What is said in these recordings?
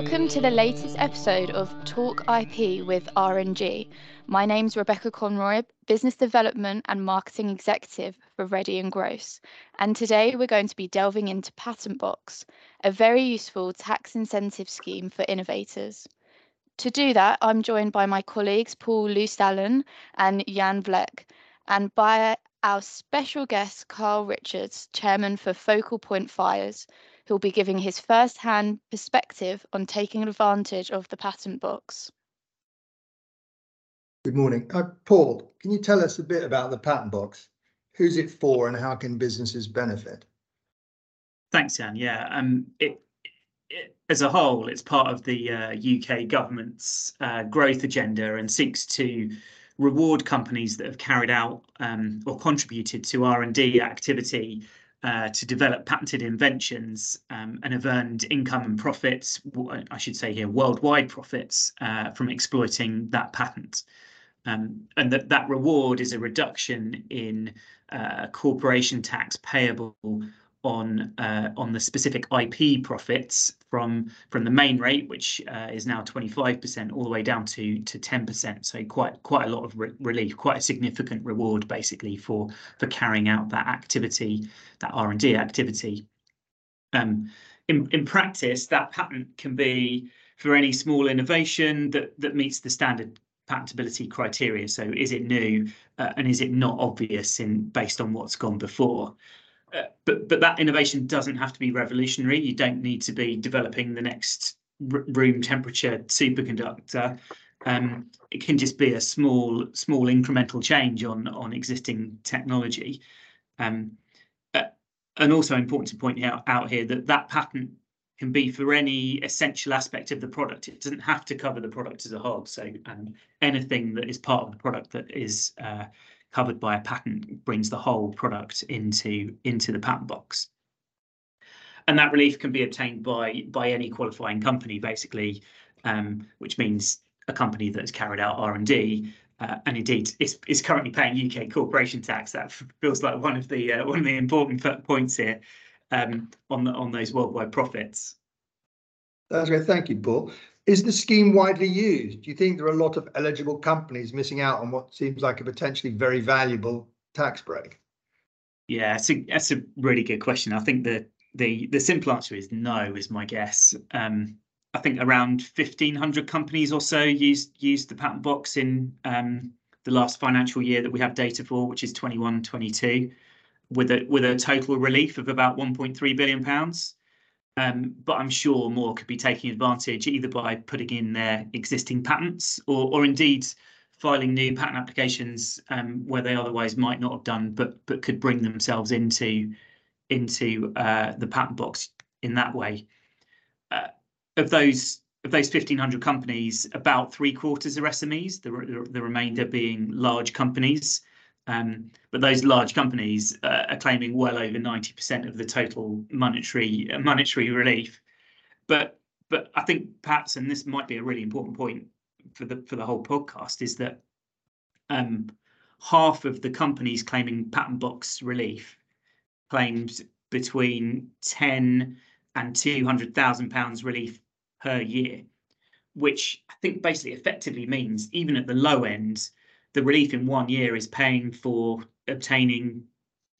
Welcome to the latest episode of Talk IP with R&G. My name's Rebecca Conroy, Business Development and Marketing Executive for Reddie and Grose. And today we're going to be delving into Patent Box, a very useful tax incentive scheme for innovators. To do that, I'm joined by my colleagues Paul Loostallen and Jan Vlek, and by our special guest Carl Richards, Chairman for Focal Point Fires, who'll be giving his first-hand perspective on taking advantage of the patent box. Good morning. Uh, Paul, can you tell us a bit about the patent box? Who's it for and how can businesses benefit? Thanks, Jan. Yeah, um, it, it, as a whole, it's part of the uh, UK government's uh, growth agenda and seeks to reward companies that have carried out um, or contributed to R&D activity uh, to develop patented inventions um, and have earned income and profits, I should say here, worldwide profits uh, from exploiting that patent. Um, and that, that reward is a reduction in uh, corporation tax payable on uh, on the specific IP profits from from the main rate, which uh, is now 25%, all the way down to to 10%. So quite quite a lot of re relief, quite a significant reward, basically for for carrying out that activity, that R&D activity. Um, in in practice, that patent can be for any small innovation that that meets the standard patentability criteria. So is it new uh, and is it not obvious in based on what's gone before? But but that innovation doesn't have to be revolutionary. You don't need to be developing the next room temperature superconductor. Um, it can just be a small small incremental change on on existing technology. Um, uh, and also important to point out, out here that that patent can be for any essential aspect of the product. It doesn't have to cover the product as a whole. So um, anything that is part of the product that is uh, covered by a patent brings the whole product into into the patent box. And that relief can be obtained by by any qualifying company, basically, um, which means a company that has carried out R and D uh, and indeed is, is currently paying UK corporation tax. That feels like one of the uh, one of the important points here um, on the, on those worldwide profits. That's great. Thank you, Paul. Is the scheme widely used? Do you think there are a lot of eligible companies missing out on what seems like a potentially very valuable tax break? Yeah, it's a, that's a really good question. I think the the the simple answer is no, is my guess. Um, I think around 1,500 companies or so used used the patent box in um, the last financial year that we have data for, which is 21, 22, with a with a total relief of about 1.3 billion pounds. Um, but I'm sure more could be taking advantage either by putting in their existing patents or, or indeed filing new patent applications um, where they otherwise might not have done, but but could bring themselves into into uh, the patent box in that way. Uh, of those of those 1,500 companies, about three quarters are SMEs, the, the remainder being large companies. Um, but those large companies uh, are claiming well over 90% of the total monetary uh, monetary relief. But but I think perhaps, and this might be a really important point for the for the whole podcast, is that um, half of the companies claiming patent box relief claimed between 10 and 200,000 pounds relief per year, which I think basically effectively means even at the low end, the relief in one year is paying for obtaining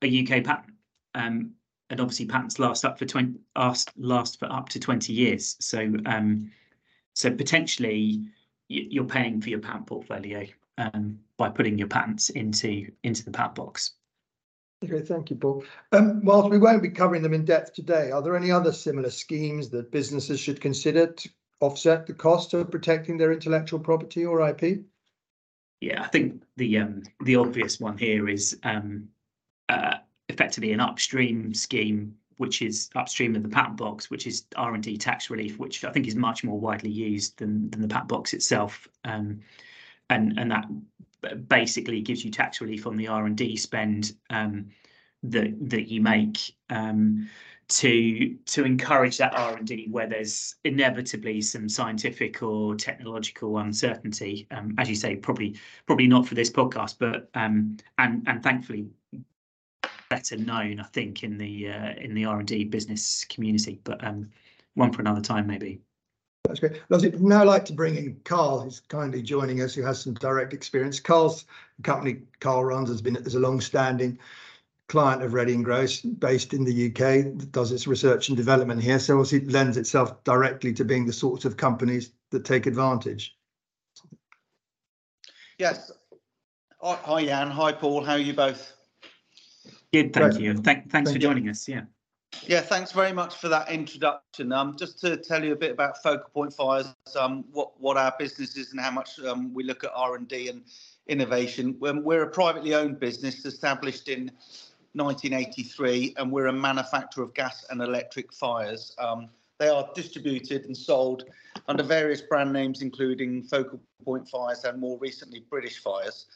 a UK patent. Um, and obviously patents last up for 20 last last for up to 20 years. So um, so potentially you're paying for your patent portfolio um, by putting your patents into into the patent box. Okay, thank you, Paul. Um, whilst we won't be covering them in depth today, are there any other similar schemes that businesses should consider to offset the cost of protecting their intellectual property or IP? Yeah, I think the um, the obvious one here is um, uh, effectively an upstream scheme, which is upstream of the patent box, which is R and D tax relief, which I think is much more widely used than than the patent box itself, um, and and that basically gives you tax relief on the R and D spend um, that that you make. To to encourage that R&D where there's inevitably some scientific or technological uncertainty um, as you say probably probably not for this podcast but um, and and thankfully better known I think in the uh, in the R&D business community but um, one for another time maybe That's great. I'd now like to bring in Carl, who's kindly joining us, who has some direct experience. Carl's company, Carl runs, has been as a long-standing client of Reddie and Grose, based in the UK, does its research and development here. So obviously it lends itself directly to being the sorts of companies that take advantage. Yes. Hi, Jan. Hi, Paul. How are you both? Good, thank Great. you. Thank, thanks thank for joining us. Yeah. Yeah, thanks very much for that introduction. Um, just to tell you a bit about Focal Point Fires, um, what what our business is and how much um, we look at R and D and innovation. we're a privately owned business established in 1983, and we're a manufacturer of gas and electric fires. Um, they are distributed and sold under various brand names, including Focal Point Fires and more recently British Fires.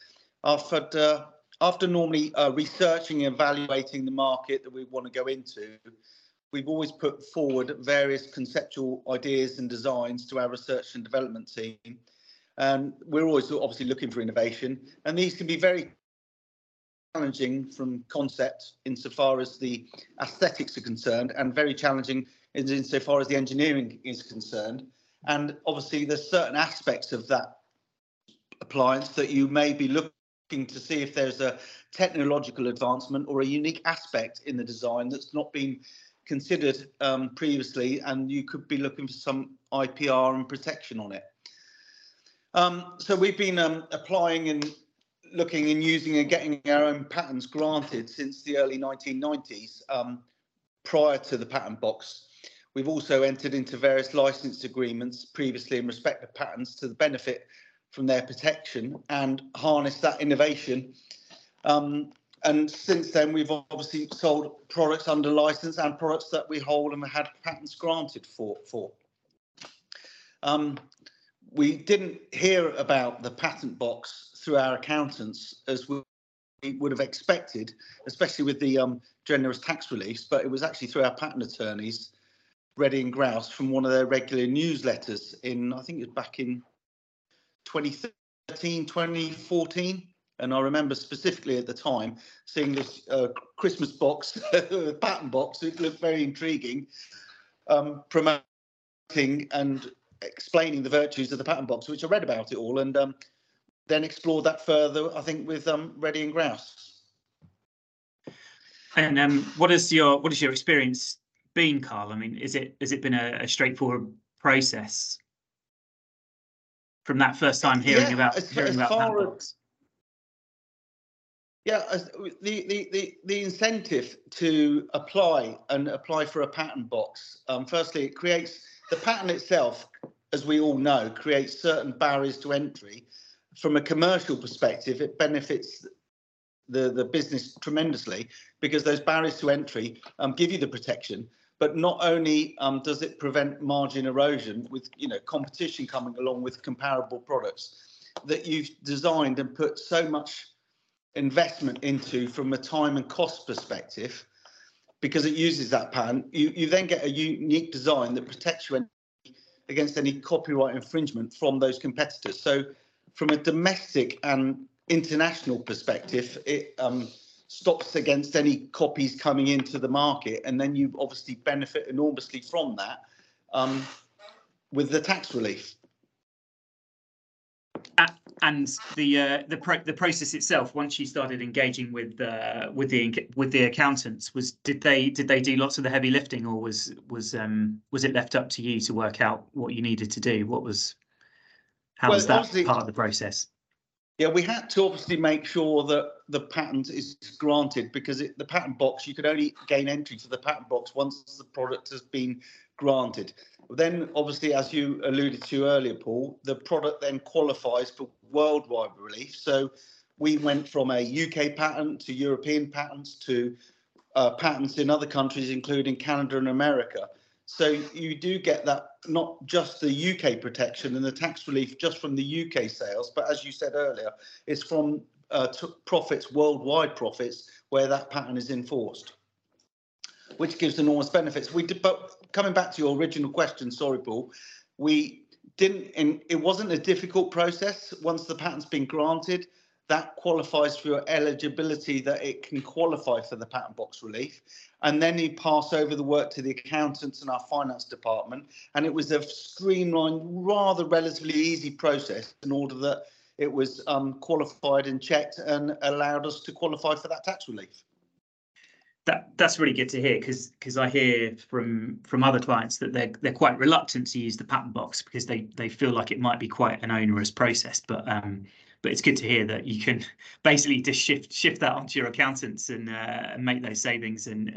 After uh, after normally uh, researching and evaluating the market that we want to go into, we've always put forward various conceptual ideas and designs to our research and development team. And we're always obviously looking for innovation, and these can be very challenging from concept insofar as the aesthetics are concerned, and very challenging insofar as the engineering is concerned. And obviously, there's certain aspects of that appliance that you may be looking to see if there's a technological advancement or a unique aspect in the design that's not been considered um, previously, and you could be looking for some IPR and protection on it. Um, so we've been um, applying and looking and using and getting our own patents granted since the early 1990s, um, prior to the patent box. We've also entered into various license agreements previously in respect of patents to the benefit from their protection and harness that innovation. Um, and since then, we've obviously sold products under license and products that we hold and had patents granted for. for. Um, we didn't hear about the patent box through our accountants as we would have expected, especially with the um, generous tax release, but it was actually through our patent attorneys, Reddie and Grose, from one of their regular newsletters in, I think it was back in 2013, 2014. And I remember specifically at the time seeing this uh, Christmas box, patent box, it looked very intriguing, um, promoting and explaining the virtues of the patent box, which I read about it all and um, then explored that further, I think, with um, Reddie and Grose. And um, what is your what is your experience been, Carl? I mean, is it has it been a, a straightforward process from that first time hearing yeah, about as, hearing as about that Yeah, the, the, the, the incentive to apply and apply for a patent box, um, firstly, it creates the patent itself, as we all know, creates certain barriers to entry. From a commercial perspective, it benefits the, the business tremendously because those barriers to entry um, give you the protection, but not only um, does it prevent margin erosion with you know competition coming along with comparable products that you've designed and put so much investment into from a time and cost perspective because it uses that patent you, you then get a unique design that protects you against any copyright infringement from those competitors. So from a domestic and international perspective it um, stops against any copies coming into the market, and then you obviously benefit enormously from that um, with the tax relief. Uh, and the uh, the pro- the process itself, once you started engaging with uh, with the with the accountants, was did they did they do lots of the heavy lifting, or was was um, was it left up to you to work out what you needed to do? What was how well, was that part of the process? Yeah, we had to obviously make sure that the patent is granted because it, the patent box, you could only gain entry to the patent box once the product has been granted. Then, obviously, as you alluded to earlier, Paul, the product then qualifies for worldwide relief. So we went from a UK patent to European patents to uh, patents in other countries, including Canada and America. So you do get that not just the UK protection and the tax relief just from the UK sales, but as you said earlier, it's from uh, profits, worldwide profits, where that patent is enforced, which gives enormous benefits. We did, but coming back to your original question, sorry, Paul, we didn't, and it wasn't a difficult process once the patent's been granted. That qualifies for your eligibility that it can qualify for the patent box relief. And then you pass over the work to the accountants and our finance department. And it was a streamlined, rather relatively easy process in order that it was um, qualified and checked and allowed us to qualify for that tax relief. That that's really good to hear because because I hear from from other clients that they're they're quite reluctant to use the patent box because they they feel like it might be quite an onerous process. But um, but it's good to hear that you can basically just shift shift that onto your accountants and, uh, make those savings. And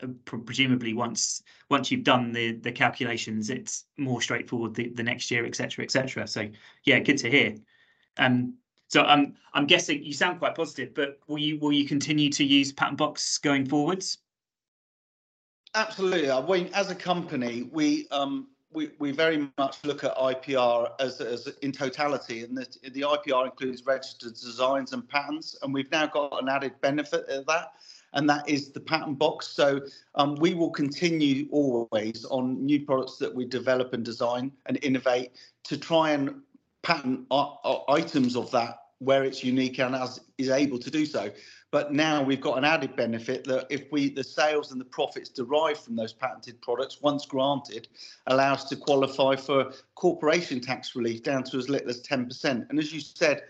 uh, presumably once once you've done the the calculations it's more straightforward the, the next year etc etc so yeah good to hear. Um so i'm i'm guessing you sound quite positive but will you will you continue to use patent box going forwards? Absolutely. I mean, as a company we um we, we very much look at IPR as, as in totality, and the, the IPR includes registered designs and patents, and we've now got an added benefit of that, and that is the patent box. So um, we will continue always on new products that we develop and design and innovate to try and patent uh, uh, items of that where it's unique and as is able to do so. But now we've got an added benefit that if we the sales and the profits derived from those patented products, once granted, allow us to qualify for corporation tax relief down to as little as 10%. And as you said,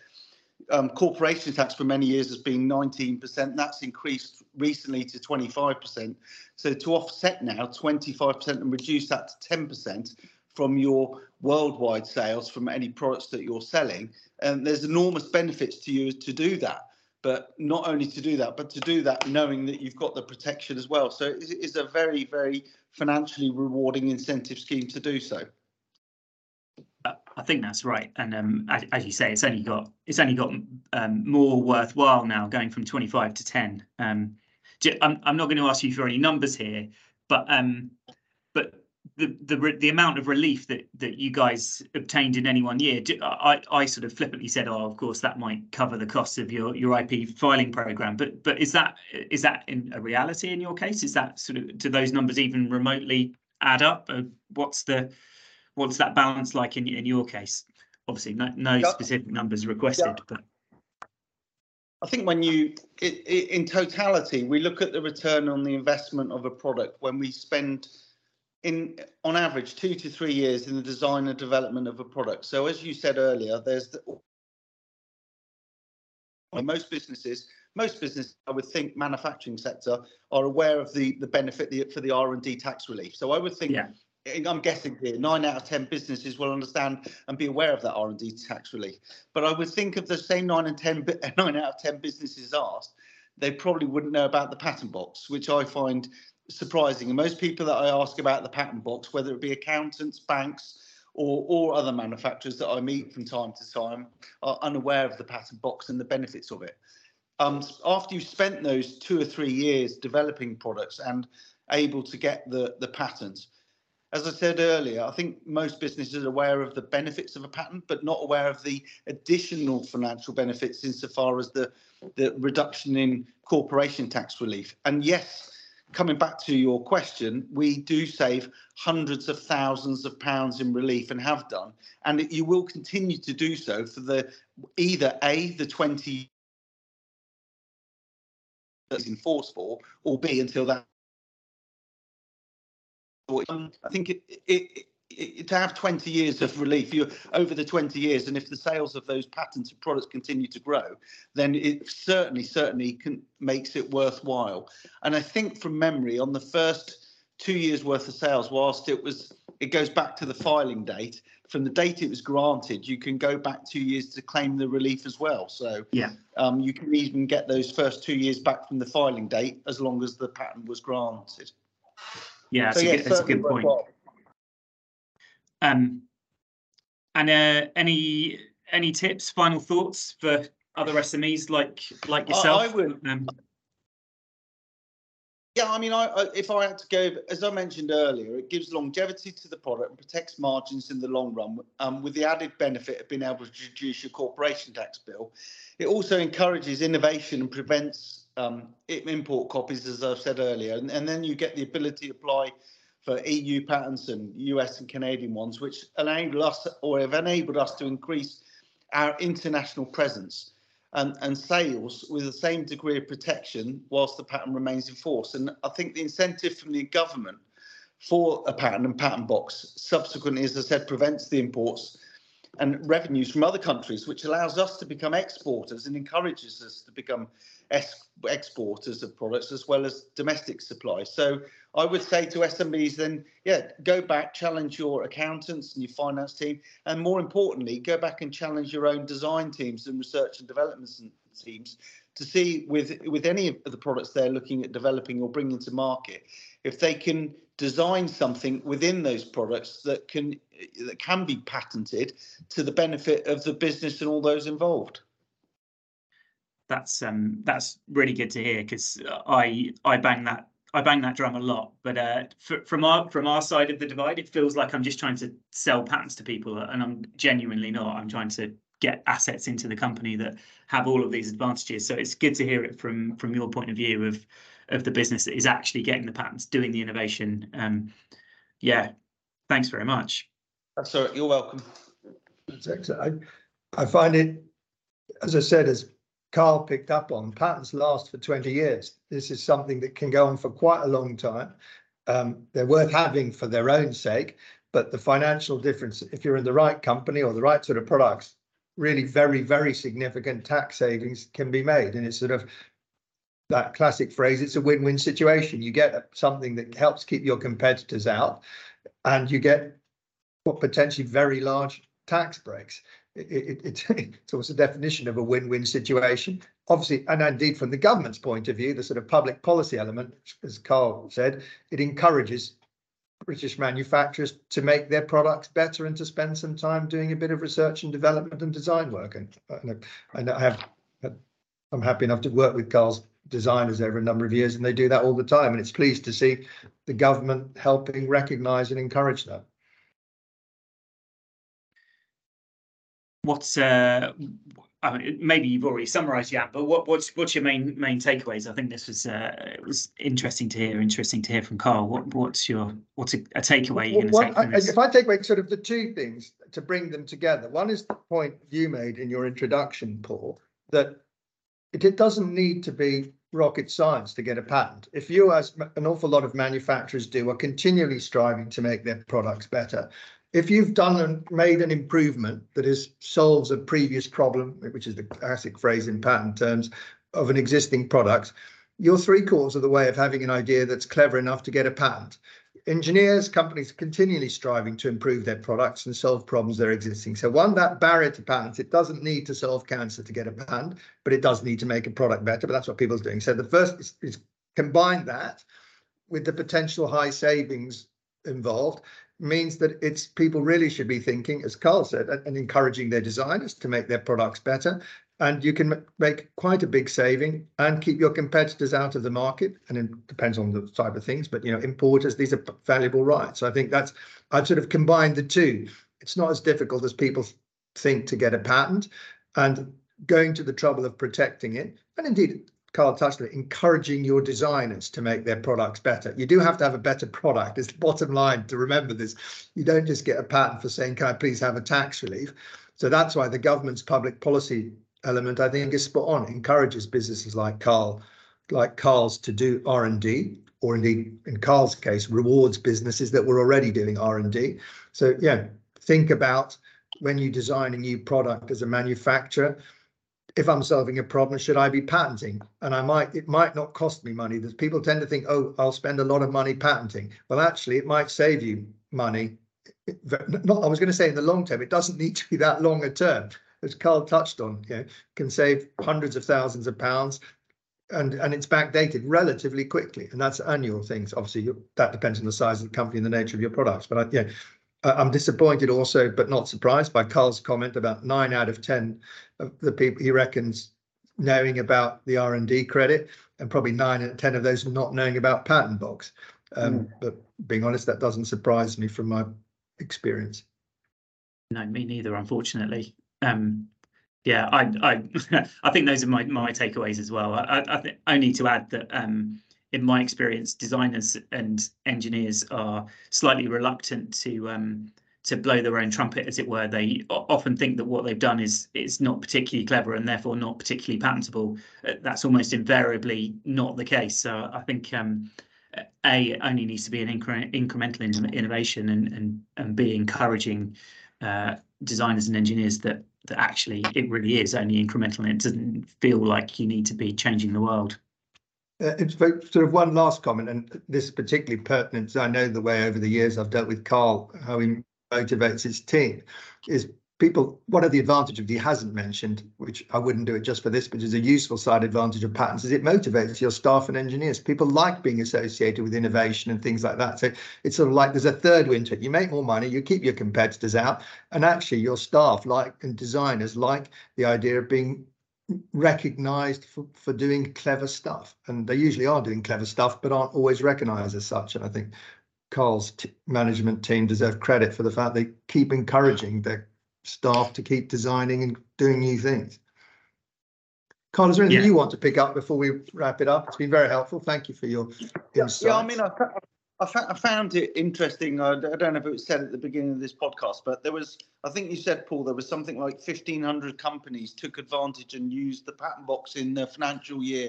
um, corporation tax for many years has been 19%. That's increased recently to 25%. So to offset now 25% and reduce that to 10% from your worldwide sales from any products that you're selling, and um, there's enormous benefits to you to do that but not only to do that, but to do that knowing that you've got the protection as well. So it is a very, very financially rewarding incentive scheme to do so. I think that's right, and um, as, as, you say, it's only got it's only got um, more worthwhile now, going from 25 to 10. Um, I'm, I'm not going to ask you for any numbers here, but um, the the the amount of relief that that you guys obtained in any one year, I I sort of flippantly said, oh, of course that might cover the costs of your your IP filing program, but but is that is that in a reality in your case? Is that sort of do those numbers even remotely add up? Uh, what's the what's that balance like in in your case? Obviously, no no specific numbers requested, but. I think when you, it, it, in totality, we look at the return on the investment of a product when we spend in on average two to three years in the design and development of a product. So as you said earlier, there's the, most businesses, most businesses, I would think, manufacturing sector are aware of the the benefit the, for the R and D tax relief. So I would think. Yeah. I'm guessing here, nine out of ten businesses will understand and be aware of that R and D tax relief. But I would think of the same nine and ten, nine out of ten businesses asked, they probably wouldn't know about the patent box, which I find surprising. And most people that I ask about the patent box, whether it be accountants, banks, or, or other manufacturers that I meet from time to time, are unaware of the patent box and the benefits of it. Um, after you've spent those two or three years developing products and able to get the, the patent, as I said earlier, I think most businesses are aware of the benefits of a patent, but not aware of the additional financial benefits insofar as the, the reduction in corporation tax relief. And yes, coming back to your question, we do save hundreds of thousands of pounds in relief and have done, and you will continue to do so for the either a the 20 that's in force for, or b until that. I think it, it, to have 20 years of relief you over the 20 years and if the sales of those patented products continue to grow then it certainly certainly can, makes it worthwhile. And i think from memory on the first two years worth of sales whilst it was it goes back to the filing date from the date it was granted you can go back two years to claim the relief as well. So yeah. um, you can even get those first two years back from the filing date as long as the patent was granted. Yeah, so, yeah, a, that's a good point um, and uh, any any tips, final thoughts for other SMEs like like yourself? I, I would. Um, yeah, I mean, I, I, if I had to go, as I mentioned earlier, it gives longevity to the product and protects margins in the long run, um, with the added benefit of being able to reduce your corporation tax bill. It also encourages innovation and prevents um, import copies, as I've said earlier, and, and then you get the ability to apply for EU patents and US and Canadian ones, which enable us or have enabled us to increase our international presence. and, and sales with the same degree of protection whilst the patent remains in force. And I think the incentive from the government for a patent and patent box subsequently, as I said, prevents the imports and revenues from other countries, which allows us to become exporters and encourages us to become exporters of products as well as domestic supply. So I would say to SMEs then, yeah, go back, challenge your accountants and your finance team, and more importantly, go back and challenge your own design teams and research and development teams to see with with any of the products they're looking at developing or bringing to market, if they can design something within those products that can that can be patented to the benefit of the business and all those involved. That's um that's really good to hear because I I bang that I bang that drum a lot. But uh, for, from our from our side of the divide, it feels like I'm just trying to sell patents to people, and I'm genuinely not. I'm trying to get assets into the company that have all of these advantages. So it's good to hear it from from your point of view of of the business that is actually getting the patents, doing the innovation. Um, yeah, thanks very much. That's all right. You're welcome. That's excellent. I, I find it, as I said, as Carl picked up on, patents last for 20 years. This is something that can go on for quite a long time. Um, they're worth having for their own sake, but the financial difference, if you're in the right company or the right sort of products, really very, very significant tax savings can be made. And it's sort of that classic phrase, it's a win-win situation. You get something that helps keep your competitors out and you get what potentially very large tax breaks it, it, it's almost a definition of a win-win situation. Obviously, and indeed from the government's point of view, the sort of public policy element, as Carl said, it encourages British manufacturers to make their products better and to spend some time doing a bit of research and development and design work. And, and I have, I'm happy enough to work with Carl's designers over a number of years, and they do that all the time. And it's pleased to see the government helping recognise and encourage that. What's uh, I mean, maybe you've already summarised, yeah, but what, what's what's your main main takeaways? I think this was uh, it was interesting to hear. Interesting to hear from Carl. What what's your what's a, a takeaway you're going to take I, If I take away sort of the two things to bring them together, one is the point you made in your introduction, Paul, that it, it doesn't need to be rocket science to get a patent. If you, as an awful lot of manufacturers do, are continually striving to make their products better, if you've done and made an improvement that is solves a previous problem, which is the classic phrase in patent terms of an existing product, you're three quarters of the way of having an idea that's clever enough to get a patent. Engineers, companies are continually striving to improve their products and solve problems that are existing. So one, that barrier to patents, it doesn't need to solve cancer to get a patent, but it does need to make a product better, but that's what people's doing. So the first is, is combine that with the potential high savings involved means that it's people really should be thinking, as Carl said, and encouraging their designers to make their products better. And you can make quite a big saving and keep your competitors out of the market. And it depends on the type of things, but you know, importers, these are valuable rights. I think that's I've sort of combined the two. It's not as difficult as people think to get a patent and going to the trouble of protecting it. And indeed, Carl touched on it, encouraging your designers to make their products better. You do have to have a better product. It's the bottom line to remember this. You don't just get a patent for saying, can I please have a tax relief? So that's why the government's public policy element, I think, is spot on, encourages businesses like Carl, like Carl's to do R&D, or indeed, in Carl's case, rewards businesses that were already doing R&D. So yeah, think about when you design a new product as a manufacturer, if I'm solving a problem, should I be patenting? And I might, it might not cost me money. There's people tend to think, oh, I'll spend a lot of money patenting. Well, actually, it might save you money. Not, I was going to say in the long term, it doesn't need to be that long a term. As Carl touched on, you know, can save hundreds of thousands of pounds and and it's backdated relatively quickly and that's annual things obviously that depends on the size of the company and the nature of your products but I, yeah I'm disappointed also, but not surprised by Carl's comment about nine out of 10 of the people he reckons knowing about the R&D credit and probably nine out of 10 of those not knowing about patent box. Um, mm. But being honest, that doesn't surprise me from my experience. No, me neither, unfortunately. Um, yeah, I, I, I think those are my, my takeaways as well. I, I think only to add that um, in my experience, designers and engineers are slightly reluctant to um, to blow their own trumpet, as it were. They often think that what they've done is is not particularly clever and therefore not particularly patentable. Uh, that's almost invariably not the case. So I think um, a it only needs to be an incre incremental in innovation and and and b encouraging uh, designers and engineers that that actually it really is only incremental and it doesn't feel like you need to be changing the world. Uh, sort of one last comment, and this is particularly pertinent. I know the way over the years I've dealt with Carl, how he motivates his team, is people. One of the advantages he hasn't mentioned, which I wouldn't do it just for this, but is a useful side advantage of patents, is it motivates your staff and engineers. People like being associated with innovation and things like that. So it's sort of like there's a third win to it. You make more money, you keep your competitors out, and actually your staff like and designers like the idea of being recognized for, for doing clever stuff. And they usually are doing clever stuff, but aren't always recognized as such. And I think Carl's management team deserve credit for the fact they keep encouraging their staff to keep designing and doing new things. Carl, is there anything yeah. you want to pick up before we wrap it up? It's been very helpful. Thank you for your yeah, insights. Yeah, I mean, I, I, fa- I, found it interesting. I, I, don't know if it was said at the beginning of this podcast, but there was, I think you said, Paul, there was something like 1,500 companies took advantage and used the patent box in the financial year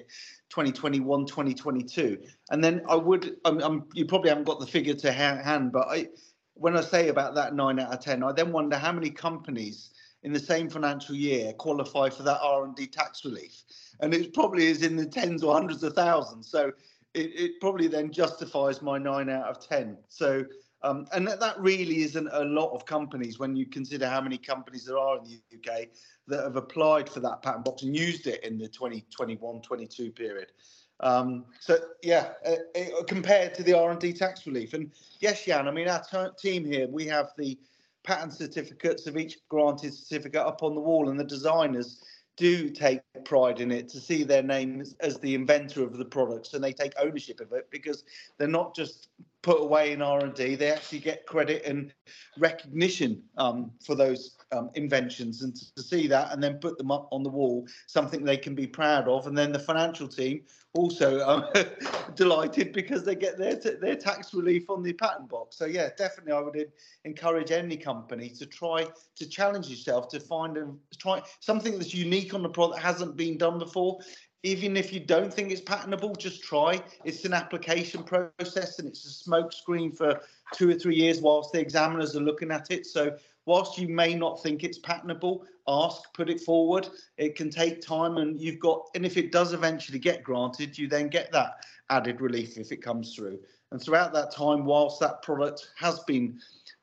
2021, 2022. And then I would, I'm, I'm, you probably haven't got the figure to hand, but I, when I say about that nine out of 10, I then wonder how many companies in the same financial year qualify for that R&D tax relief. And it probably is in the tens or hundreds of thousands. So it, it probably then justifies my nine out of 10. So, um, and that, that really isn't a lot of companies when you consider how many companies there are in the UK that have applied for that patent box and used it in the 2021 22 period. Um, so yeah, uh, uh, compared to the R&D tax relief, and yes, Jan, I mean our team here, we have the patent certificates of each granted certificate up on the wall, and the designers do take pride in it to see their name as, as, the inventor of the products and they take ownership of it because they're not just put away in r&d they actually get credit and recognition um, for those um, inventions and to, to, see that and then put them up on the wall something they can be proud of and then the financial team also um, delighted because they get their their tax relief on the patent box. So yeah, definitely, I would encourage any company to try to challenge yourself to find and try something that's unique on the product that hasn't been done before. Even if you don't think it's patentable, just try. It's an application process and it's a smokescreen for two or three years whilst the examiners are looking at it. So whilst you may not think it's patentable, ask, put it forward. It can take time, and you've got, and if it does eventually get granted, you then get that added relief if it comes through. And throughout that time, whilst that product has been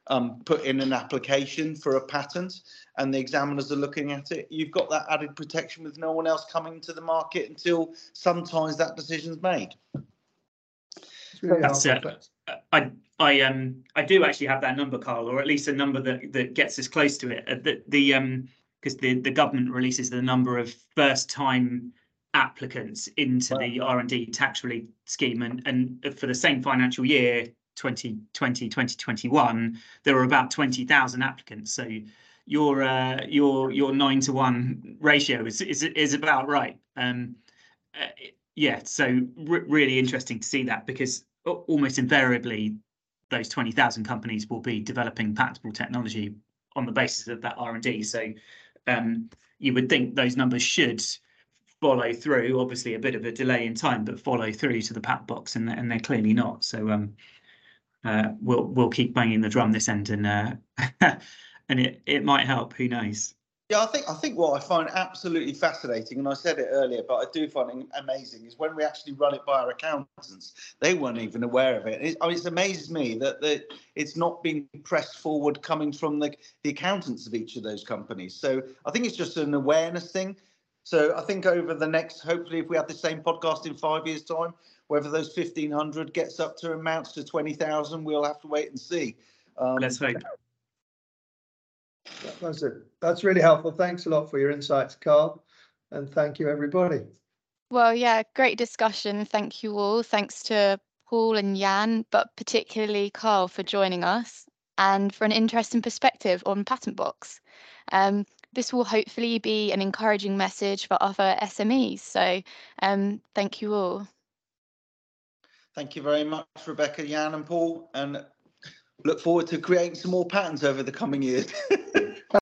um, put in an application for a patent and the examiners are looking at it, you've got that added protection with no one else coming to the market until sometimes that decision's made. Really That's it. I I um I do actually have that number, Carl, or at least a number that that gets us close to it. Uh, the the um because the the government releases the number of first time applicants into wow. the R&D tax relief scheme and and for the same financial year 2020 2021 there were about 20,000 applicants so your uh, your your 9 to 1 ratio is is is about right um uh, yeah so really interesting to see that because almost invariably those 20,000 companies will be developing patentable technology on the basis of that R&D. So um, you would think those numbers should follow through. Obviously, a bit of a delay in time, but follow through to the patent box, and, and they're clearly not. So um, uh, we'll we'll keep banging the drum this end, and uh, and it it might help. Who knows? Yeah, I think I think what I find absolutely fascinating, and I said it earlier, but I do find it amazing, is when we actually run it by our accountants, they weren't even aware of it. I mean, it amazes me that the, it's not being pressed forward coming from the, the accountants of each of those companies. So I think it's just an awareness thing. So I think over the next, hopefully, if we have the same podcast in five years' time, whether those 1500 gets up to amounts to 20,000, we'll have to wait and see. Um, Let's hope. That's it. That's really helpful. Thanks a lot for your insights, Carl. And thank you, everybody. Well, yeah, great discussion. Thank you all. Thanks to Paul and Jan, but particularly Carl for joining us and for an interesting perspective on Patent Box. Um, this will hopefully be an encouraging message for other SMEs. So um, thank you all. Thank you very much, Rebecca, Jan and Paul. And look forward to creating some more patents over the coming years.